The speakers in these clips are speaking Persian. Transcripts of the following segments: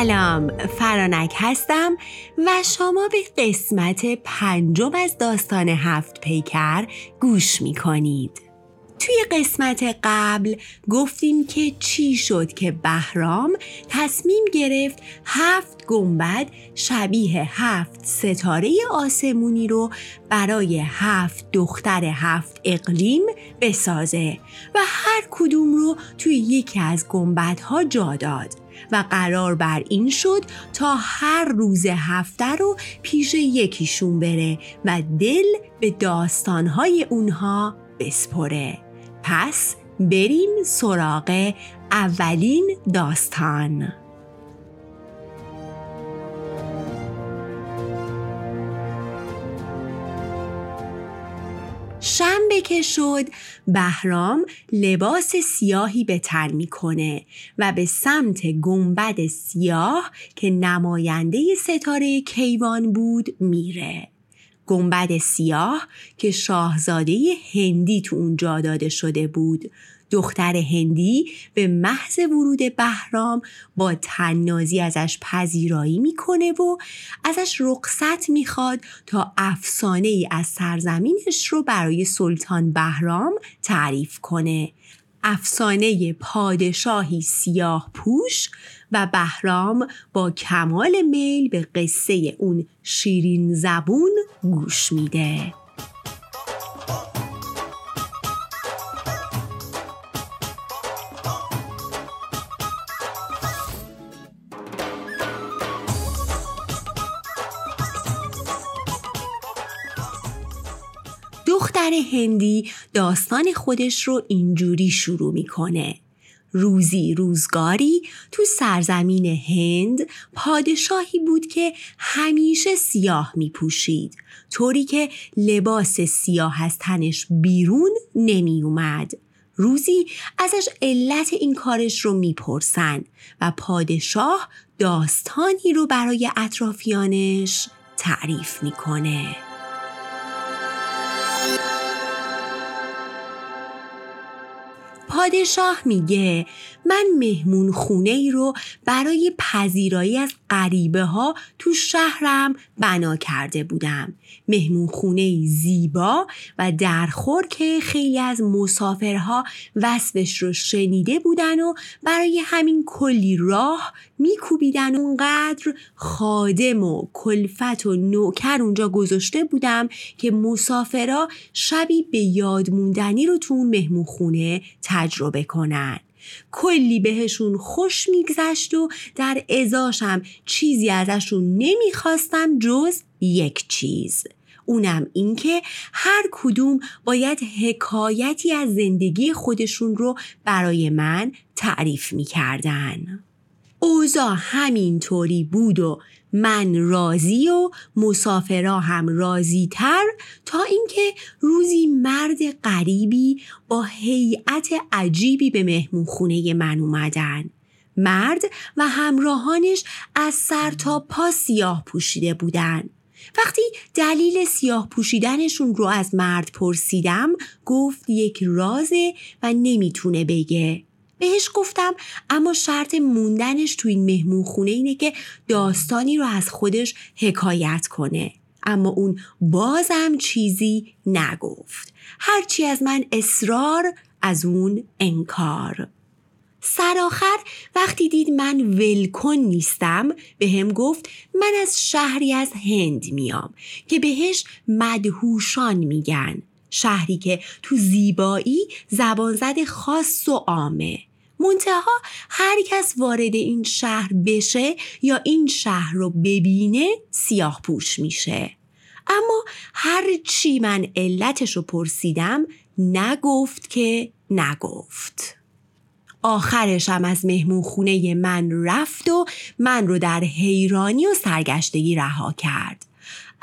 سلام فرانک هستم و شما به قسمت پنجم از داستان هفت پیکر گوش می کنید. توی قسمت قبل گفتیم که چی شد که بهرام تصمیم گرفت هفت گنبد شبیه هفت ستاره آسمونی رو برای هفت دختر هفت اقلیم بسازه و هر کدوم رو توی یکی از گنبدها جا داد. و قرار بر این شد تا هر روز هفته رو پیش یکیشون بره و دل به داستانهای اونها بسپره. پس بریم سراغ اولین داستان. که شد بهرام لباس سیاهی به تن می‌کنه و به سمت گنبد سیاه که نماینده ستاره کیوان بود میره. گنبد سیاه که شاهزاده هندی تو اونجا داده شده بود. دختر هندی به محض ورود بهرام با تننازی ازش پذیرایی می‌کنه و ازش رخصت می‌خواد تا افسانه ای از سرزمینش رو برای سلطان بهرام تعریف کنه. افسانه پادشاهی سیاه پوش و بهرام با کمال میل به قصه اون شیرین زبون گوش میده. دختر هندی داستان خودش رو اینجوری شروع می‌کنه روزی روزگاری تو سرزمین هند پادشاهی بود که همیشه سیاه می پوشید طوری که لباس سیاه از تنش بیرون نمی اومد. روزی ازش علت این کارش رو می‌پرسن و پادشاه داستانی رو برای اطرافیانش تعریف می‌کنه. پادشاه میگه من مهمون خونه ای رو برای پذیرایی از غریبه ها تو شهرم بنا کرده بودم. مهمون خونه زیبا و درخور که خیلی از مسافرها وصفش رو شنیده بودن و برای همین کلی راه میکوبیدن. اونقدر خادم و کلفت و نوکر اونجا گذاشته بودم که مسافرها شبی به یاد موندنی رو تو اون مهمون خونه تجربه کنن کلی بهشون خوش میگذشت و در ازاشم چیزی ازشون نمی‌خواستم جز یک چیز. اونم اینکه هر کدوم باید حکایتی از زندگی خودشون رو برای من تعریف می‌کردن. اوضاع همینطوری بود و من راضی و مسافرا هم راضی تر تا اینکه روزی مرد غریبی با هیئت عجیبی به مهمون خونه من اومدن. مرد و همراهانش از سر تا پا سیاه پوشیده بودن. وقتی دلیل سیاه پوشیدنشون رو از مرد پرسیدم گفت یک رازه و نمی‌تونه بگه. بهش گفتم اما شرط موندنش تو این مهمون خونه اینه که داستانی رو از خودش حکایت کنه. اما اون بازم چیزی نگفت. هرچی از من اصرار از اون انکار. سرآخر وقتی دید من ولکن نیستم به هم گفت من از شهری از هند میام که بهش مدهوشان میگن. شهری که تو زیبایی زبانزد خاص و عامه. منتها هر کس وارد این شهر بشه یا این شهر رو ببینه سیاه پوش میشه. اما هر چی من علتش رو پرسیدم نگفت که نگفت. آخرش هم از مهمون خونه من رفت و من رو در حیرانی و سرگشتگی رها کرد.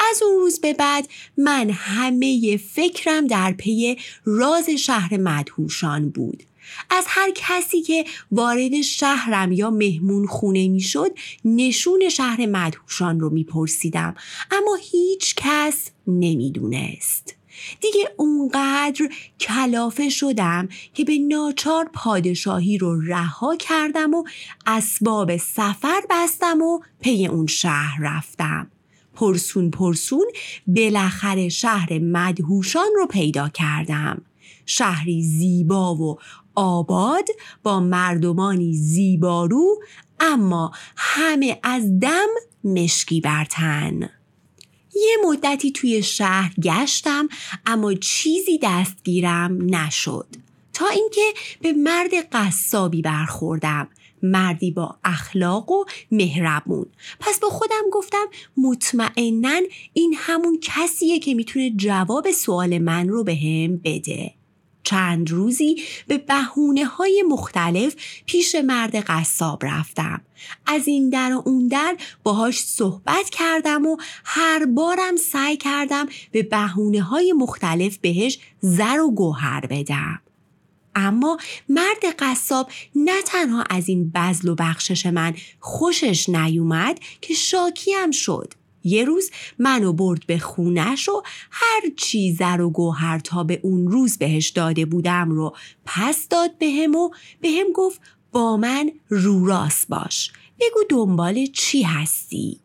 از اون روز به بعد من همه فکرم در پی راز شهر مدهوشان بود. از هر کسی که وارد شهرم یا مهمون خونه می شد نشون شهر مدهوشان رو می پرسیدم اما هیچ کس نمی دونست. دیگه اونقدر کلافه شدم که به ناچار پادشاهی رو رها کردم و اسباب سفر بستم و پی اون شهر رفتم. پرسون پرسون بالاخره شهر مدهوشان رو پیدا کردم. شهری زیبا و آباد با مردمانی زیبارو اما همه از دم مشکی برتن یه مدتی توی شهر گشتم اما چیزی دستگیرم نشد. تا اینکه به مرد قصابی برخوردم. مردی با اخلاق و مهربون. پس با خودم گفتم مطمئنا این همون کسیه که می‌تونه جواب سوال من رو به هم بده. چند روزی به بهونه های مختلف پیش مرد قصاب رفتم. از این در و اون در باهاش صحبت کردم و هر بارم سعی کردم به بهونه های مختلف بهش زر و گوهر بدم. اما مرد قصاب نه تنها از این بزل و بخشش من خوشش نیومد که شاکیم شد. یه روز منو برد به خونش و هر چی زر و گوهر تا به اون روز بهش داده بودم رو پس داد بهم و بهم گفت با من رو راست باش. بگو دنبال چی هستی؟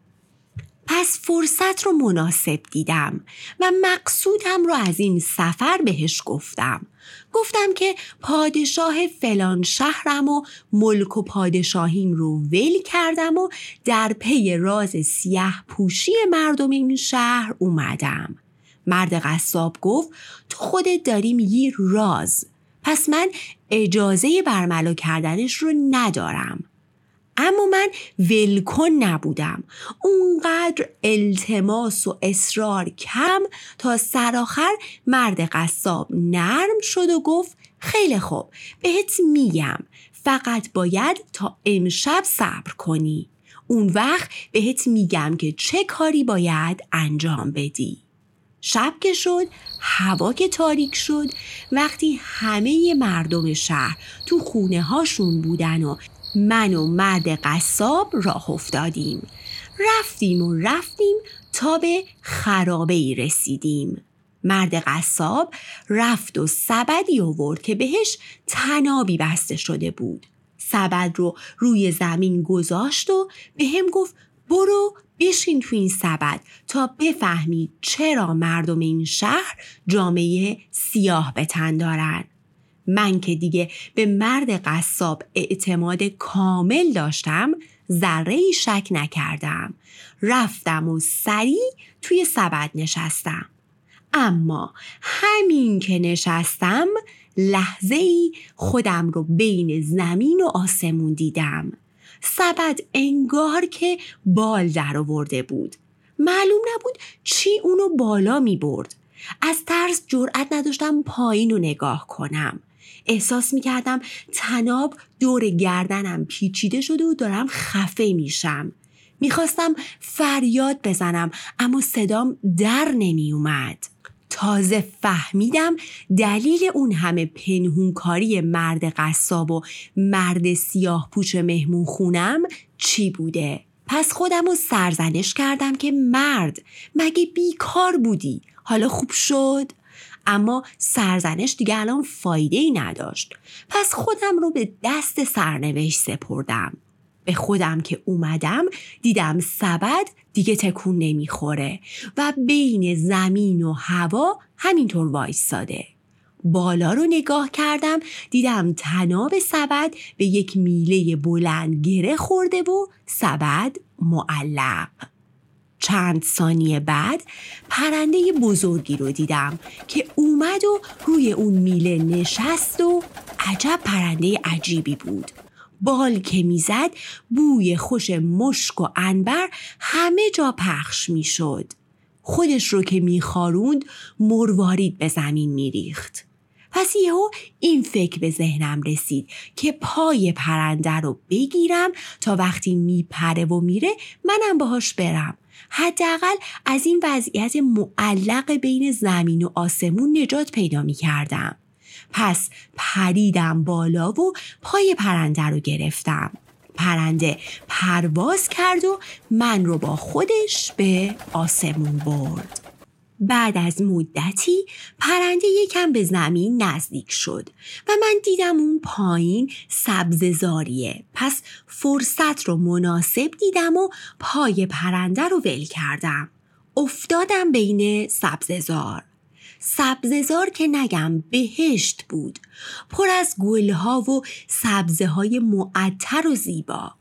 پس فرصت رو مناسب دیدم و مقصودم رو از این سفر بهش گفتم. گفتم که پادشاه فلان شهرم و ملک و پادشاهیم رو ول کردم و در پی راز سیه پوشی مردم این شهر اومدم. مرد قصاب گفت تو خودت داری میگی راز پس من اجازه برملا کردنش رو ندارم. اما من ولکن نبودم. اونقدر التماس و اصرار کم تا سرآخر مرد قصاب نرم شد و گفت خیلی خوب بهت میگم. فقط باید تا امشب صبر کنی. اون وقت بهت میگم که چه کاری باید انجام بدی. شب که شد هوا که تاریک شد وقتی همه مردم شهر تو خونه هاشون بودن و من و مرد قصاب راه افتادیم. رفتیم و رفتیم تا به خرابه ای رسیدیم. مرد قصاب رفت و سبدی آورد که بهش تنابی بسته شده بود. سبد رو روی زمین گذاشت و به هم گفت برو بشین تو این سبد تا بفهمید چرا مردم این شهر جامعه سیاه به تن دارن. من که دیگه به مرد قصاب اعتماد کامل داشتم ذره شک نکردم. رفتم و سریع توی سبد نشستم. اما همین که نشستم لحظه ای خودم رو بین زمین و آسمون دیدم. سبد انگار که بال در آورده بود. معلوم نبود چی اونو بالا می برد از ترس جرأت نداشتم پایین رو نگاه کنم. احساس می‌کردم تناب دور گردنم پیچیده شده و دارم خفه میشم. می‌خواستم فریاد بزنم اما صدام در نمیومد تازه فهمیدم دلیل اون همه پنهونکاری مرد قصاب و مرد سیاه پوچ مهمون خونم چی بوده؟ پس خودم رو سرزنش کردم که مرد مگه بیکار بودی؟ حالا خوب شد؟ اما سرزنش دیگه الان فایده ای نداشت. پس خودم رو به دست سرنوشت سپردم. به خودم که اومدم دیدم سبد دیگه تکون نمی‌خوره و بین زمین و هوا همینطور وایستاده. بالا رو نگاه کردم دیدم تناب سبد به یک میله بلند گره خورده و سبد معلق. چند ثانیه بعد پرنده بزرگی رو دیدم که اومد و روی اون میله نشست و عجب پرنده عجیبی بود. بال که می‌زد بوی خوش مشک و انبر همه جا پخش می‌شد. خودش رو که میخاروند مروارید به زمین میریخت. پس یهو این فکر به ذهنم رسید که پای پرنده رو بگیرم تا وقتی میپره و میره منم باهاش برم. حداقل از این وضعیت معلق بین زمین و آسمون نجات پیدا می کردم. پس پریدم بالا و پای پرنده رو گرفتم. پرنده پرواز کرد و من رو با خودش به آسمون برد. بعد از مدتی پرنده یکم به زمین نزدیک شد و من دیدم اون پایین سبززاریه پس فرصت رو مناسب دیدم و پای پرنده رو ول کردم. افتادم بین سبززار سبززار که نگم بهشت بود. پر از گلها و سبزه های معطر و زیبا.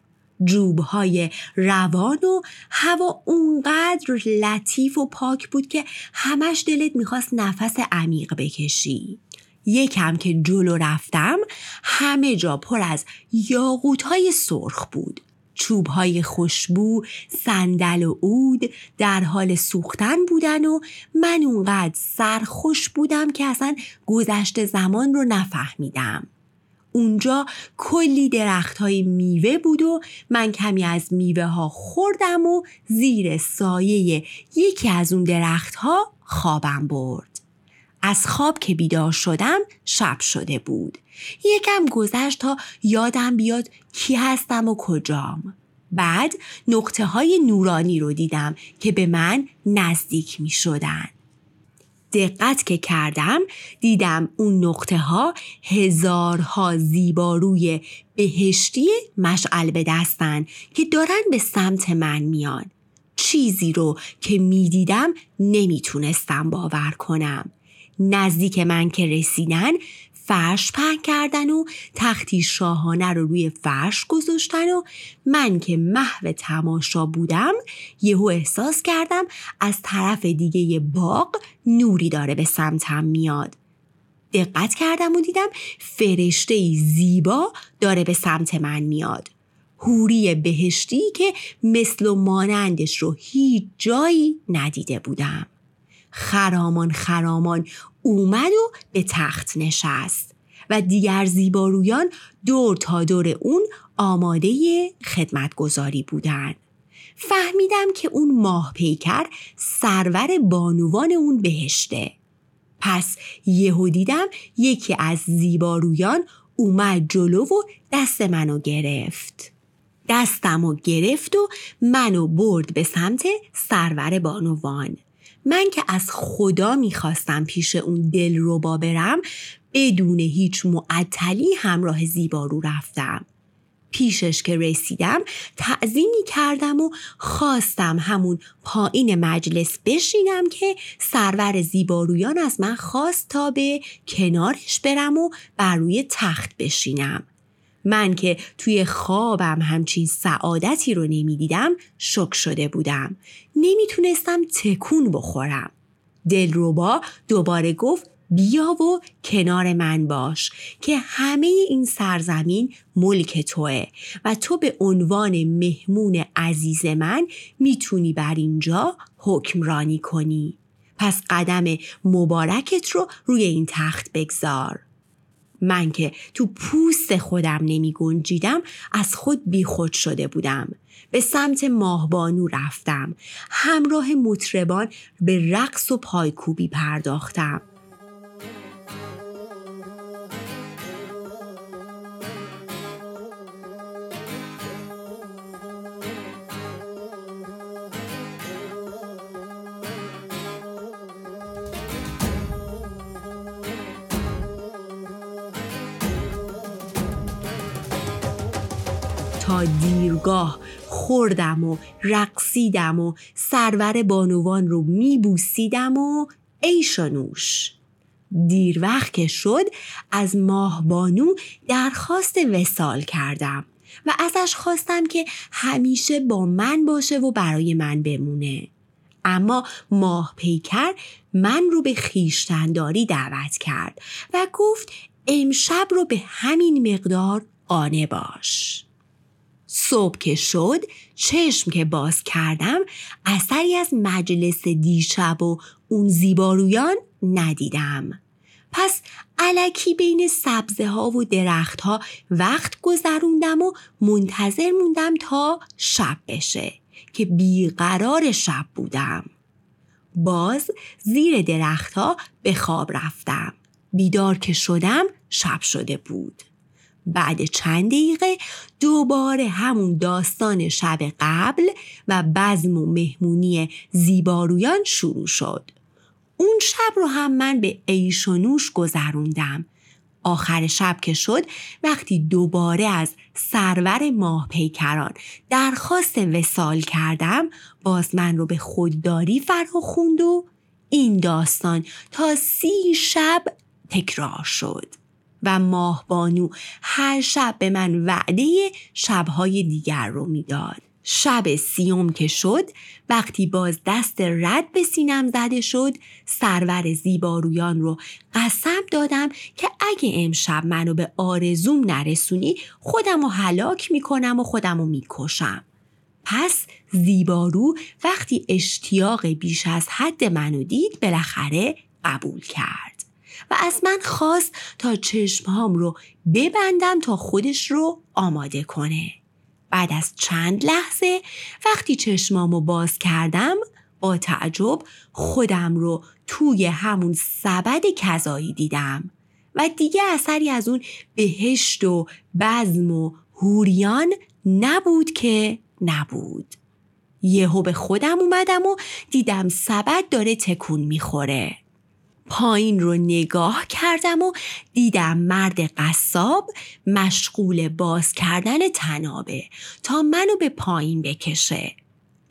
جوبهای روان و هوا اونقدر لطیف و پاک بود که همش دلت می‌خواست نفس عمیق بکشی یکم که جلو رفتم همه جا پر از یاقوت های سرخ بود چوب های خوشبو، صندل و عود در حال سوختن بودن و من اونقدر سرخوش بودم که اصلا گذشت زمان رو نفهمیدم. اونجا کلی درخت های میوه بود و من کمی از میوه ها خوردم و زیر سایه یکی از اون درخت ها خوابم برد. از خواب که بیدار شدم شب شده بود. یکم گذشت تا یادم بیاد کی هستم و کجام. بعد نقطه های نورانی رو دیدم که به من نزدیک می شدن. دقت که کردم دیدم اون نقطه ها هزارها زیباروی بهشتی مشعل به دستن که دارن به سمت من میان. چیزی رو که می‌دیدم نمی‌تونستم باور کنم. نزدیک من که رسیدن فرش پهن کردن و تختی شاهانه رو روی فرش گذاشتن و من که محو تماشا بودم یهو احساس کردم از طرف دیگه باغ نوری داره به سمتم میاد. دقت کردم و دیدم فرشته زیبا داره به سمت من میاد. هوری بهشتی که مثل و مانندش رو هیچ جایی ندیده بودم. خرامان خرامان اومد و به تخت نشست و دیگر زیبارویان دور تا دور اون آماده خدمتگذاری بودن. فهمیدم که اون ماه پیکر سرور بانوان اون بهشته. پس یهو دیدم یکی از زیبارویان اومد جلو و دست منو گرفت. دستم و گرفت و منو برد به سمت سرور بانوان. من که از خدا می‌خواستم پیش اون دل رو برم بدون هیچ معطلی همراه زیبارو رفتم. پیشش که رسیدم تعظیمی کردم و خواستم همون پایین مجلس بشینم که سرور زیبارویان از من خواست تا به کنارش برم و بر روی تخت بشینم. من که توی خوابم همچین سعادتی رو نمی‌دیدم شک شده بودم. نمی‌تونستم تکون بخورم. دلربا دوباره گفت بیا و کنار من باش که همه این سرزمین ملک توه و تو به عنوان مهمون عزیز من می‌تونی بر اینجا حکمرانی کنی. پس قدم مبارکت رو روی این تخت بگذار. من که تو پوست خودم نمی گنجیدم از خود بیخود شده بودم. به سمت ماهبانو رفتم. همراه مطربان به رقص و پایکوبی پرداختم. دیرگاه خوردم و رقصیدم و سرور بانوان رو میبوسیدم و ایشانوش دیر وقت که شد از ماه بانو درخواست وسال کردم و ازش خواستم که همیشه با من باشه و برای من بمونه. اما ماه پیکر من رو به خیشتنداری دعوت کرد و گفت امشب رو به همین مقدار قانه باش. صبح که شد چشم که باز کردم اثری از مجلس دیشب و اون زیبارویان ندیدم. پس علکی بین سبزه ها و درخت ها وقت گذروندم و منتظر موندم تا شب بشه که بیقرار شب بودم. باز زیر درختها به خواب رفتم. بیدار که شدم شب شده بود. بعد چند دقیقه دوباره همون داستان شب قبل و بزم و مهمونی زیبارویان شروع شد. اون شب رو هم من به عیش و نوش گذروندم آخر شب که شد وقتی دوباره از سرور ماه پیکران درخواست وسال کردم باز من رو به خودداری فرا خوند و این داستان تا سی شب تکرار شد و ماه بانو هر شب به من وعده شبهای دیگر رو می‌داد. شب سیوم که شد وقتی باز دست رد به سینم زده شد سرور زیبارویان رو قسم دادم که اگه امشب منو به آرزوم نرسونی خودم رو حلاک می‌کنم و خودم رو می‌کشم پس زیبارو وقتی اشتیاق بیش از حد منو دید بالاخره قبول کرد و از من خواست تا چشمهام رو ببندم تا خودش رو آماده کنه. بعد از چند لحظه وقتی چشمامو باز کردم با تعجب خودم رو توی همون سبد کذایی دیدم و دیگه اثری از اون بهشت و بزم و هوریان نبود که نبود. یهو به خودم اومدم و دیدم سبد داره تکون می‌خوره. پایین رو نگاه کردم و دیدم مرد قصاب مشغول باز کردن تنابه تا منو به پایین بکشه.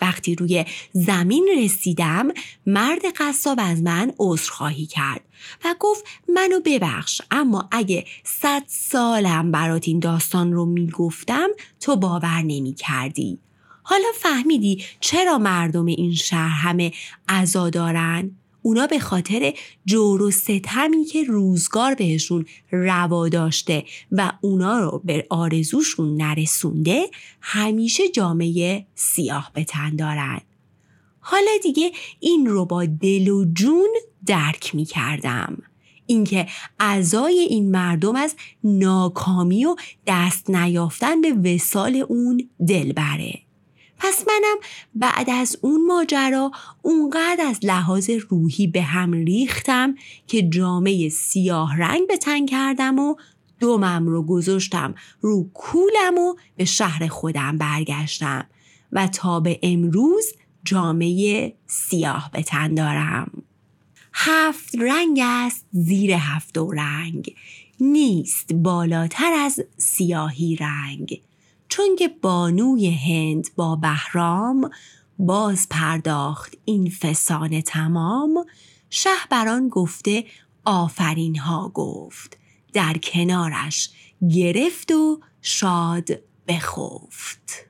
وقتی روی زمین رسیدم مرد قصاب از من عذرخواهی کرد و گفت منو ببخش اما اگه صد سالم برات این داستان رو می‌گفتم تو باور نمی کردی. حالا فهمیدی چرا مردم این شهر همه عزا دارن؟ اونا به خاطر جور و ستمی که روزگار بهشون روا داشته و اونا رو به آرزوشون نرسونده همیشه جامعه سیاه به تن دارن. حالا دیگه این رو با دل و جون درک می کردم. اینکه اعضای این مردم از ناکامی و دست نیافتن به وسال اون دل بره. پس منم بعد از اون ماجرا اونقدر از لحاظ روحی به هم ریختم که جامعه سیاه رنگ به تن کردم و دومم رو گذاشتم رو کولم و به شهر خودم برگشتم و تا به امروز جامعه سیاه به تن دارم. هفت رنگ است زیر هفت و رنگ نیست بالاتر از سیاهی رنگ چون که بانوی هند با بهرام باز پرداخت این فسانه تمام شهبران گفته آفرین ها گفت در کنارش گرفت و شاد بخفت.